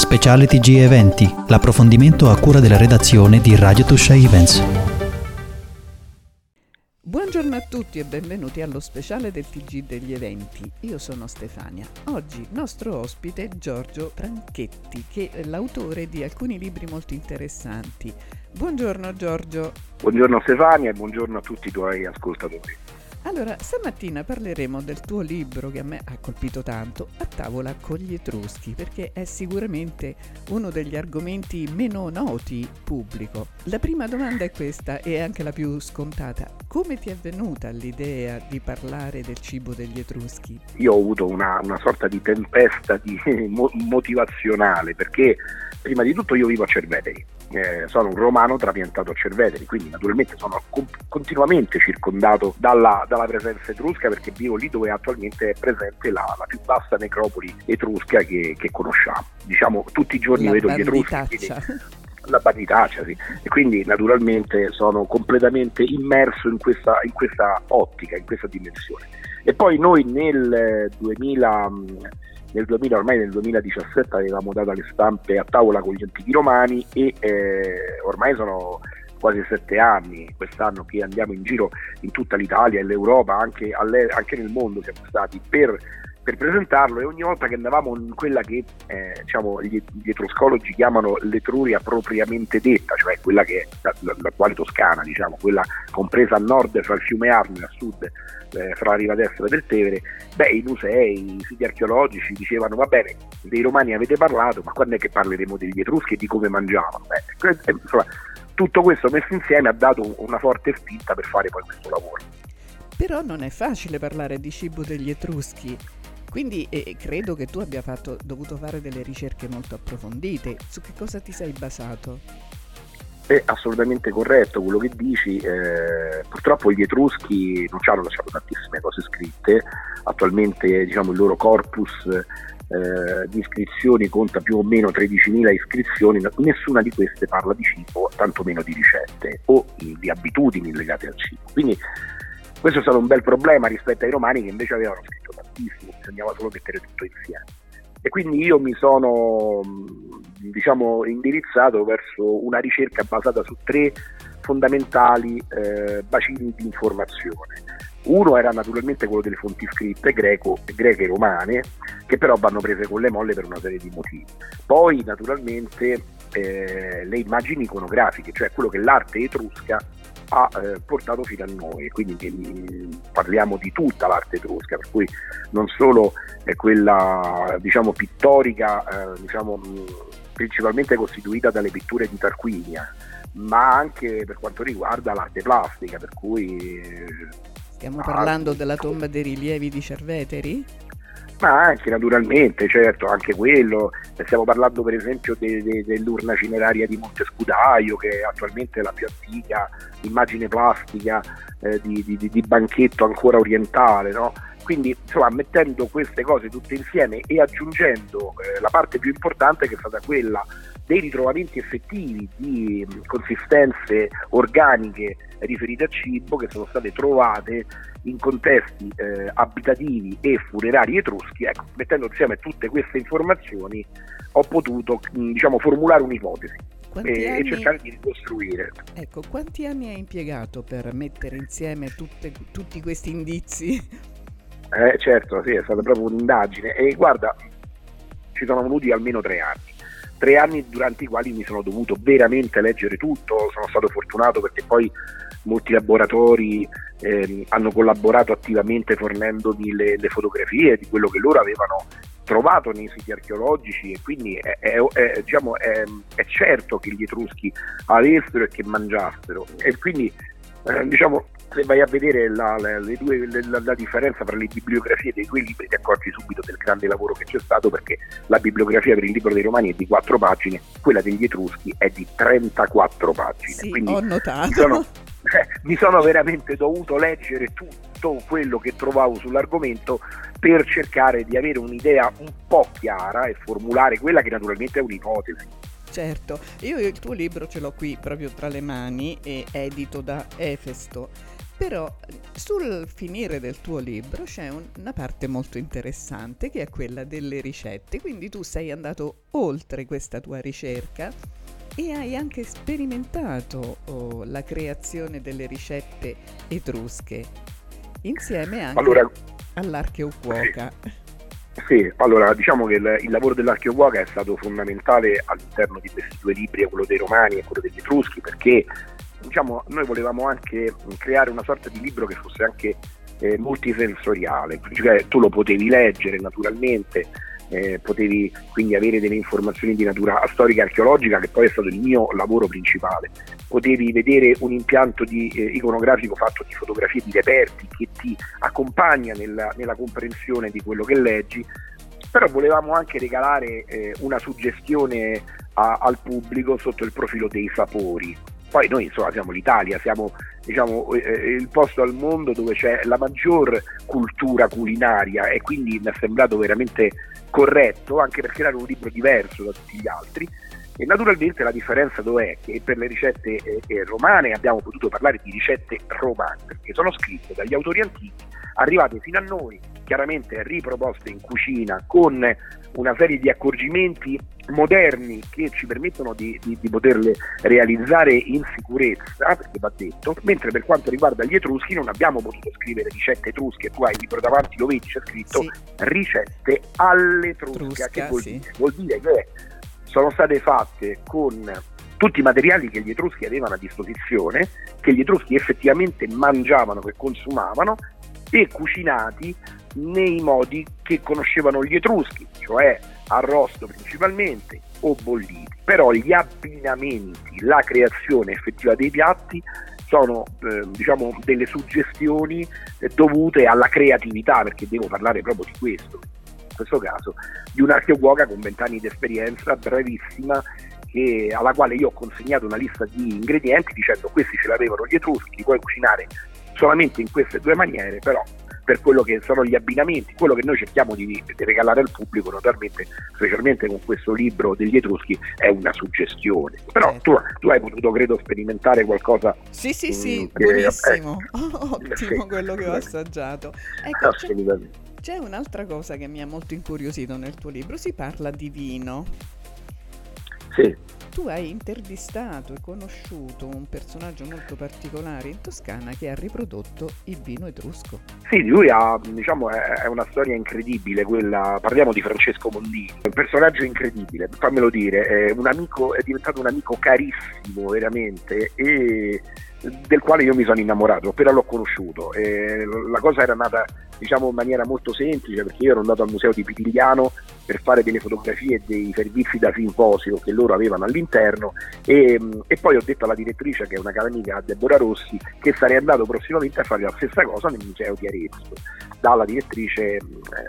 Speciale TG Eventi, l'approfondimento a cura della redazione di Radio Tuscia Events. Buongiorno a tutti e benvenuti allo speciale del TG degli eventi. Io sono Stefania. Oggi nostro ospite è Giorgio Franchetti, che è l'autore di alcuni libri molto interessanti. Buongiorno Giorgio. Buongiorno Stefania e buongiorno a tutti i tuoi ascoltatori. Allora, stamattina parleremo del tuo libro che a me ha colpito tanto, A tavola con gli Etruschi, perché è sicuramente uno degli argomenti meno noti pubblico. La prima domanda è questa e anche la più scontata. Come ti è venuta l'idea di parlare del cibo degli Etruschi? Io ho avuto una, una sorta di tempesta di, motivazionale perché prima di tutto io vivo a Cerveteri eh, sono un romano trapiantato a Cerveteri, quindi naturalmente sono co- continuamente circondato dalla, dalla, presenza etrusca perché vivo lì dove attualmente è presente la, la più vasta necropoli etrusca che, che, conosciamo. Diciamo tutti i giorni la vedo gli etruschi. la banditaccia, sì. E quindi naturalmente sono completamente immerso in questa, in questa ottica, in questa dimensione. E poi noi nel 2000 nel 2000, ormai nel 2017 avevamo dato alle stampe a tavola con gli antichi romani e eh, ormai sono quasi sette anni quest'anno che andiamo in giro in tutta l'Italia e l'Europa, anche, anche nel mondo siamo stati per per presentarlo e ogni volta che andavamo in quella che eh, diciamo, gli, gli, etruscologi chiamano l'Etruria propriamente detta, cioè quella che è l'attuale Toscana, diciamo, quella compresa a nord fra il fiume Arno e a sud eh, fra la riva destra del Tevere, beh, i musei, i siti archeologici dicevano va bene, dei romani avete parlato, ma quando è che parleremo degli etruschi e di come mangiavano? Beh, eh, insomma, tutto questo messo insieme ha dato una forte spinta per fare poi questo lavoro. Però non è facile parlare di cibo degli etruschi. Quindi eh, credo che tu abbia fatto, dovuto fare delle ricerche molto approfondite. Su che cosa ti sei basato? È assolutamente corretto quello che dici. Eh, purtroppo gli Etruschi non ci hanno lasciato tantissime cose scritte. Attualmente diciamo, il loro corpus eh, di iscrizioni conta più o meno 13.000 iscrizioni, nessuna di queste parla di cibo, tantomeno di ricette o di abitudini legate al cibo. Quindi questo è stato un bel problema rispetto ai romani che invece avevano scritto tantissimo, bisognava solo mettere tutto insieme. E quindi io mi sono diciamo, indirizzato verso una ricerca basata su tre fondamentali eh, bacini di informazione. Uno era naturalmente quello delle fonti scritte greco, greche e romane, che però vanno prese con le molle per una serie di motivi. Poi naturalmente eh, le immagini iconografiche, cioè quello che l'arte etrusca ha eh, portato fino a noi, quindi eh, parliamo di tutta l'arte etrusca, per cui non solo è quella diciamo, pittorica, eh, diciamo, principalmente costituita dalle pitture di Tarquinia, ma anche per quanto riguarda l'arte plastica, per cui... Stiamo parlando della tomba dei rilievi di Cerveteri? Ma anche naturalmente, certo, anche quello. Stiamo parlando per esempio de, de, dell'urna cineraria di Monte Scudaio, che attualmente è la più antica immagine plastica eh, di, di, di, banchetto ancora orientale. No? Quindi insomma, mettendo queste cose tutte insieme e aggiungendo eh, la parte più importante che è stata quella dei ritrovamenti effettivi di consistenze organiche riferite al cibo che sono state trovate in contesti eh, abitativi e funerari etruschi, ecco, mettendo insieme tutte queste informazioni ho potuto diciamo, formulare un'ipotesi e, anni... e, cercare di ricostruire. Ecco, quanti anni hai impiegato per mettere insieme tutte, tutti questi indizi? Eh, certo, sì, è stata proprio un'indagine. E guarda, ci sono voluti almeno tre anni. Tre anni durante i quali mi sono dovuto veramente leggere tutto, sono stato fortunato perché poi molti laboratori eh, hanno collaborato attivamente fornendomi le, le, fotografie di quello che loro avevano trovato nei siti archeologici. E quindi è, è, è, diciamo, è certo che gli etruschi avessero e che mangiassero. E quindi eh, diciamo se vai a vedere la, la, due, la, la, differenza tra le bibliografie dei due libri ti accorgi subito del grande lavoro che c'è stato perché la bibliografia per il libro dei Romani è di 4 pagine, quella degli Etruschi è di 34 pagine. Sì, Quindi ho notato. Mi sono, eh, mi sono veramente dovuto leggere tutto quello che trovavo sull'argomento per cercare di avere un'idea un po' chiara e formulare quella che naturalmente è un'ipotesi. Certo, io il tuo libro ce l'ho qui proprio tra le mani, è edito da Efesto Però sul finire del tuo libro c'è un, una parte molto interessante che è quella delle ricette, quindi tu sei andato oltre questa tua ricerca e hai anche sperimentato oh, la creazione delle ricette etrusche insieme anche allora, all'archeocuoca. Sì. Sì, allora diciamo che il, il lavoro dell'archeocuoca è stato fondamentale all'interno di questi due libri, quello dei Romani e quello degli Etruschi, perché diciamo, noi volevamo anche creare una sorta di libro che fosse anche eh, multisensoriale, cioè tu lo potevi leggere naturalmente, eh, potevi quindi avere delle informazioni di natura storica e archeologica, che poi è stato il mio lavoro principale, potevi vedere un impianto di, eh, iconografico fatto di fotografie di reperti che ti accompagna nella, nella comprensione di quello che leggi, però volevamo anche regalare eh, una suggestione a, al pubblico sotto il profilo dei sapori. Poi noi insomma siamo l'Italia, siamo diciamo, eh, eh, il posto al mondo dove c'è la maggior cultura culinaria e quindi mi è sembrato veramente corretto anche per creare un libro diverso da tutti gli altri. E naturalmente la differenza dov'è? Che per le ricette eh, eh romane abbiamo potuto parlare di ricette romane, perché sono scritte dagli autori antichi, arrivate fino a noi, chiaramente riproposte in cucina con una serie di accorgimenti moderni che ci permettono di, di, di, poterle realizzare in sicurezza, perché va detto, mentre per quanto riguarda gli etruschi non abbiamo potuto scrivere ricette etrusche, tu hai il libro davanti, lo vedi, c'è scritto sì. ricette all'etrusca, che vuol, sì. dire? vuol dire che sono state fatte con tutti i materiali che gli etruschi avevano a disposizione, che gli etruschi effettivamente mangiavano, che consumavano, e cucinati nei modi che conoscevano gli etruschi, cioè arrosto principalmente o bolliti. Però gli abbinamenti, la creazione effettiva dei piatti sono eh, diciamo delle suggestioni dovute alla creatività, perché devo parlare proprio di questo, in questo caso, di un'archeoguoga con vent'anni di esperienza, bravissima, che, alla quale io ho consegnato una lista di ingredienti dicendo questi ce l'avevano gli etruschi, li puoi cucinare solamente in queste due maniere, però per quello che sono gli abbinamenti, quello che noi cerchiamo di, di regalare al pubblico, naturalmente, specialmente con questo libro degli Etruschi, è una suggestione. Però certo. tu, tu, hai potuto, credo, sperimentare qualcosa. Sì, sì, sì, mm, che, buonissimo, eh, ottimo sì, quello che ho assaggiato. Ecco, Assolutamente. C'è, c'è un'altra cosa che mi ha molto incuriosito nel tuo libro, si parla di vino. Sì tu hai intervistato e conosciuto un personaggio molto particolare in Toscana che ha riprodotto il vino etrusco. Sì, lui ha, diciamo, è una storia incredibile, quella, parliamo di Francesco Mondini, un personaggio incredibile, fammelo dire, è, amico, è diventato un amico carissimo veramente e del quale io mi sono innamorato, appena l'ho conosciuto. E la cosa era nata diciamo in maniera molto semplice perché io ero andato al museo di Pitigliano per fare delle fotografie dei servizi da simposio che loro avevano all'interno. E, e, poi ho detto alla direttrice che è una cara amica Deborah Rossi che sarei andato prossimamente a fare la stessa cosa nel museo di Arezzo dalla direttrice eh,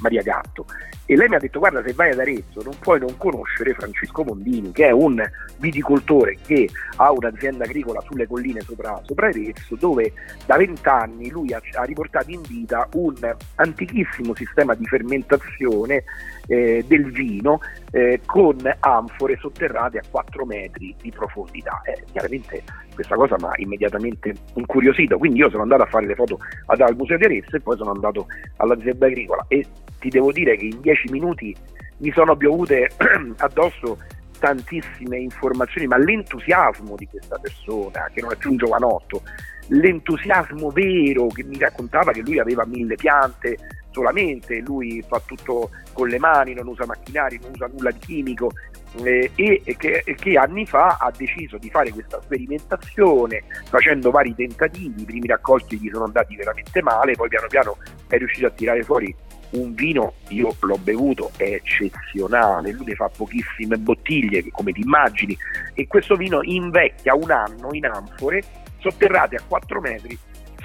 Maria Gatto e lei mi ha detto guarda se vai ad Arezzo non puoi non conoscere Francesco Mondini che è un viticoltore che ha un'azienda agricola sulle colline sopra, sopra Arezzo dove da vent'anni lui ha, ha riportato in vita un antichissimo sistema di fermentazione eh, del vino eh, con anfore sotterrate a 4 metri di profondità. Eh, chiaramente questa cosa mi ha immediatamente incuriosito, quindi io sono andato a fare le foto al Museo di Arezzo e poi sono andato all'azienda agricola e ti devo dire che in 10 minuti mi sono piovute addosso tantissime informazioni, ma l'entusiasmo di questa persona, che non è più un giovanotto, l'entusiasmo vero che mi raccontava che lui aveva mille piante solamente, lui fa tutto con le mani, non usa macchinari, non usa nulla di chimico eh, e, che, che, anni fa ha deciso di fare questa sperimentazione facendo vari tentativi, i primi raccolti gli sono andati veramente male, poi piano piano è riuscito a tirare fuori un vino, io l'ho bevuto, è eccezionale, lui ne fa pochissime bottiglie come ti immagini e questo vino invecchia un anno in anfore sotterrate a 4 metri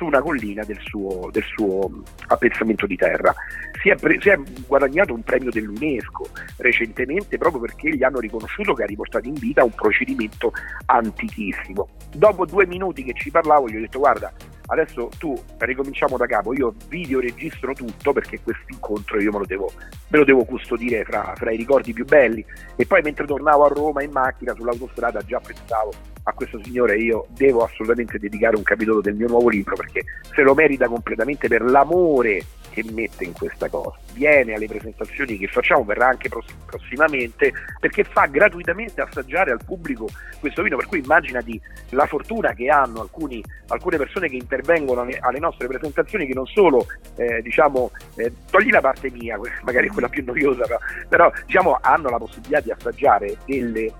su una collina del suo, del suo appezzamento di terra. Si è, pre- si è, guadagnato un premio dell'UNESCO recentemente proprio perché gli hanno riconosciuto che ha riportato in vita un procedimento antichissimo. Dopo due minuti che ci parlavo gli ho detto guarda adesso tu ricominciamo da capo, io video registro tutto perché questo incontro io me lo devo, me lo devo custodire fra, fra, i ricordi più belli. E poi mentre tornavo a Roma in macchina sull'autostrada già pensavo a questo signore io devo assolutamente dedicare un capitolo del mio nuovo libro perché se lo merita completamente per l'amore che mette in questa cosa. Viene alle presentazioni che facciamo, verrà anche prossimamente, perché fa gratuitamente assaggiare al pubblico questo vino, per cui immaginati la fortuna che hanno alcuni, alcune persone che intervengono alle nostre presentazioni che non solo, eh, diciamo, eh, togli la parte mia, magari quella più noiosa, però, però diciamo, hanno la possibilità di assaggiare delle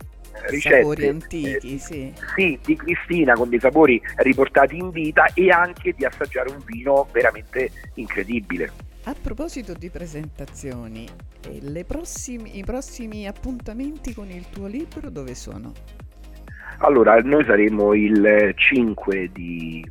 ricette sapori antichi, eh, sì. sì, di Cristina con dei sapori riportati in vita e anche di assaggiare un vino veramente incredibile. A proposito di presentazioni, eh, prossimi, i prossimi appuntamenti con il tuo libro dove sono? Allora, noi saremo il 5 di,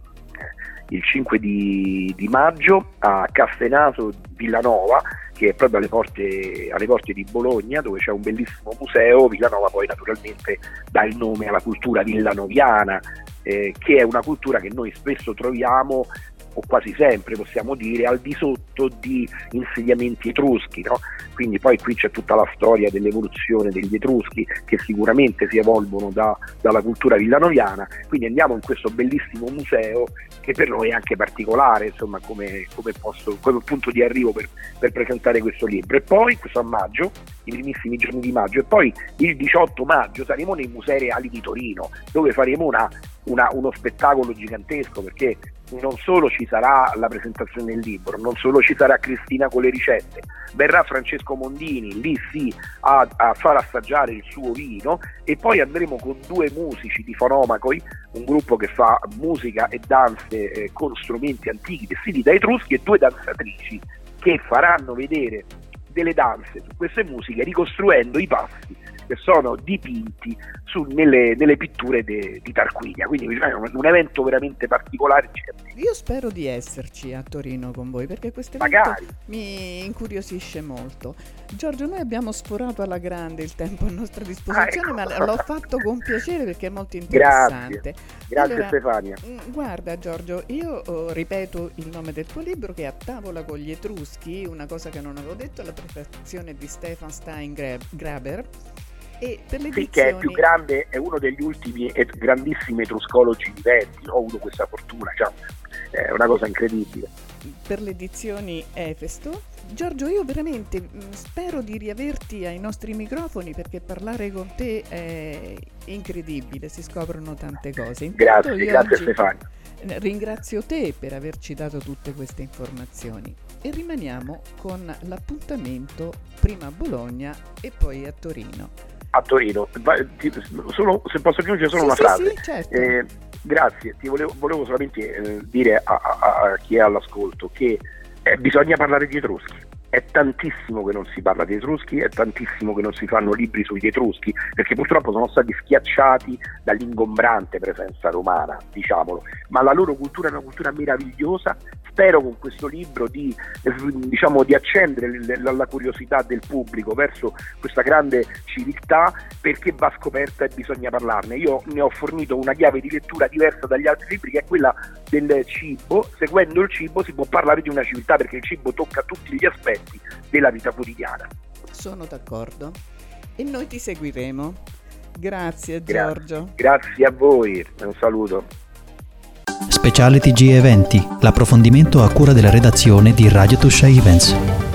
il 5 di, di maggio a Castenaso Villanova che è proprio alle porte, alle porte, di Bologna dove c'è un bellissimo museo, Villanova poi naturalmente dà il nome alla cultura villanoviana, eh, che è una cultura che noi spesso troviamo o quasi sempre possiamo dire, al di sotto di insediamenti etruschi. No? Quindi poi qui c'è tutta la storia dell'evoluzione degli etruschi che sicuramente si evolvono da, dalla cultura villanoviana. Quindi andiamo in questo bellissimo museo che per noi è anche particolare insomma, come, come, posto, come punto di arrivo per, per, presentare questo libro. E poi questo a maggio, i primissimi giorni di maggio, e poi il 18 maggio saremo nei Musei Reali di Torino dove faremo una, una, uno spettacolo gigantesco perché non solo ci sarà la presentazione del libro, non solo ci sarà Cristina con le ricette, verrà Francesco Mondini lì sì a, a far assaggiare il suo vino e poi andremo con due musici di Fonomacoi, un gruppo che fa musica e danze eh, con strumenti antichi vestiti da etruschi e due danzatrici che faranno vedere delle danze su queste musiche ricostruendo i passi che sono dipinti su, nelle, nelle, pitture de, di Tarquinia. Quindi è un, un, evento veramente particolare. Io spero di esserci a Torino con voi perché questo evento Magari. mi incuriosisce molto. Giorgio, noi abbiamo sforato alla grande il tempo a nostra disposizione, ah, ecco. ma l'ho fatto con piacere perché è molto interessante. Grazie, Grazie allora, Stefania. Mm, guarda Giorgio, io oh, ripeto il nome del tuo libro che è A tavola con gli Etruschi, una cosa che non avevo detto, la prefazione di Stefan Steingraber e per le sì, che è più grande, è uno degli ultimi et- grandissimi etruscologi viventi, ho avuto questa fortuna, cioè, è una cosa incredibile. Per le edizioni Efesto. Giorgio, io veramente mm, spero di riaverti ai nostri microfoni perché parlare con te è incredibile, si scoprono tante cose. Intanto grazie, grazie Stefano. Ringrazio te per averci dato tutte queste informazioni e rimaniamo con l'appuntamento prima a Bologna e poi a Torino a Torino. Solo, se posso aggiungere solo sì, una sì, frase. Sì, certo. eh, grazie, ti volevo, volevo solamente eh, dire a, a, a, chi è all'ascolto che eh, bisogna parlare di Etruschi è tantissimo che non si parla di Etruschi, è tantissimo che non si fanno libri sugli Etruschi, perché purtroppo sono stati schiacciati dall'ingombrante presenza romana, diciamolo, ma la loro cultura è una cultura meravigliosa. Spero con questo libro di, diciamo, di accendere la, curiosità del pubblico verso questa grande civiltà perché va scoperta e bisogna parlarne. Io ne ho fornito una chiave di lettura diversa dagli altri libri che è quella del cibo. Seguendo il cibo si può parlare di una civiltà perché il cibo tocca tutti gli aspetti aspetti della vita quotidiana. Sono d'accordo e noi ti seguiremo. Grazie Giorgio. Grazie a voi, un saluto. Speciale TG Eventi, l'approfondimento a cura della redazione di Radio Tuscia Events.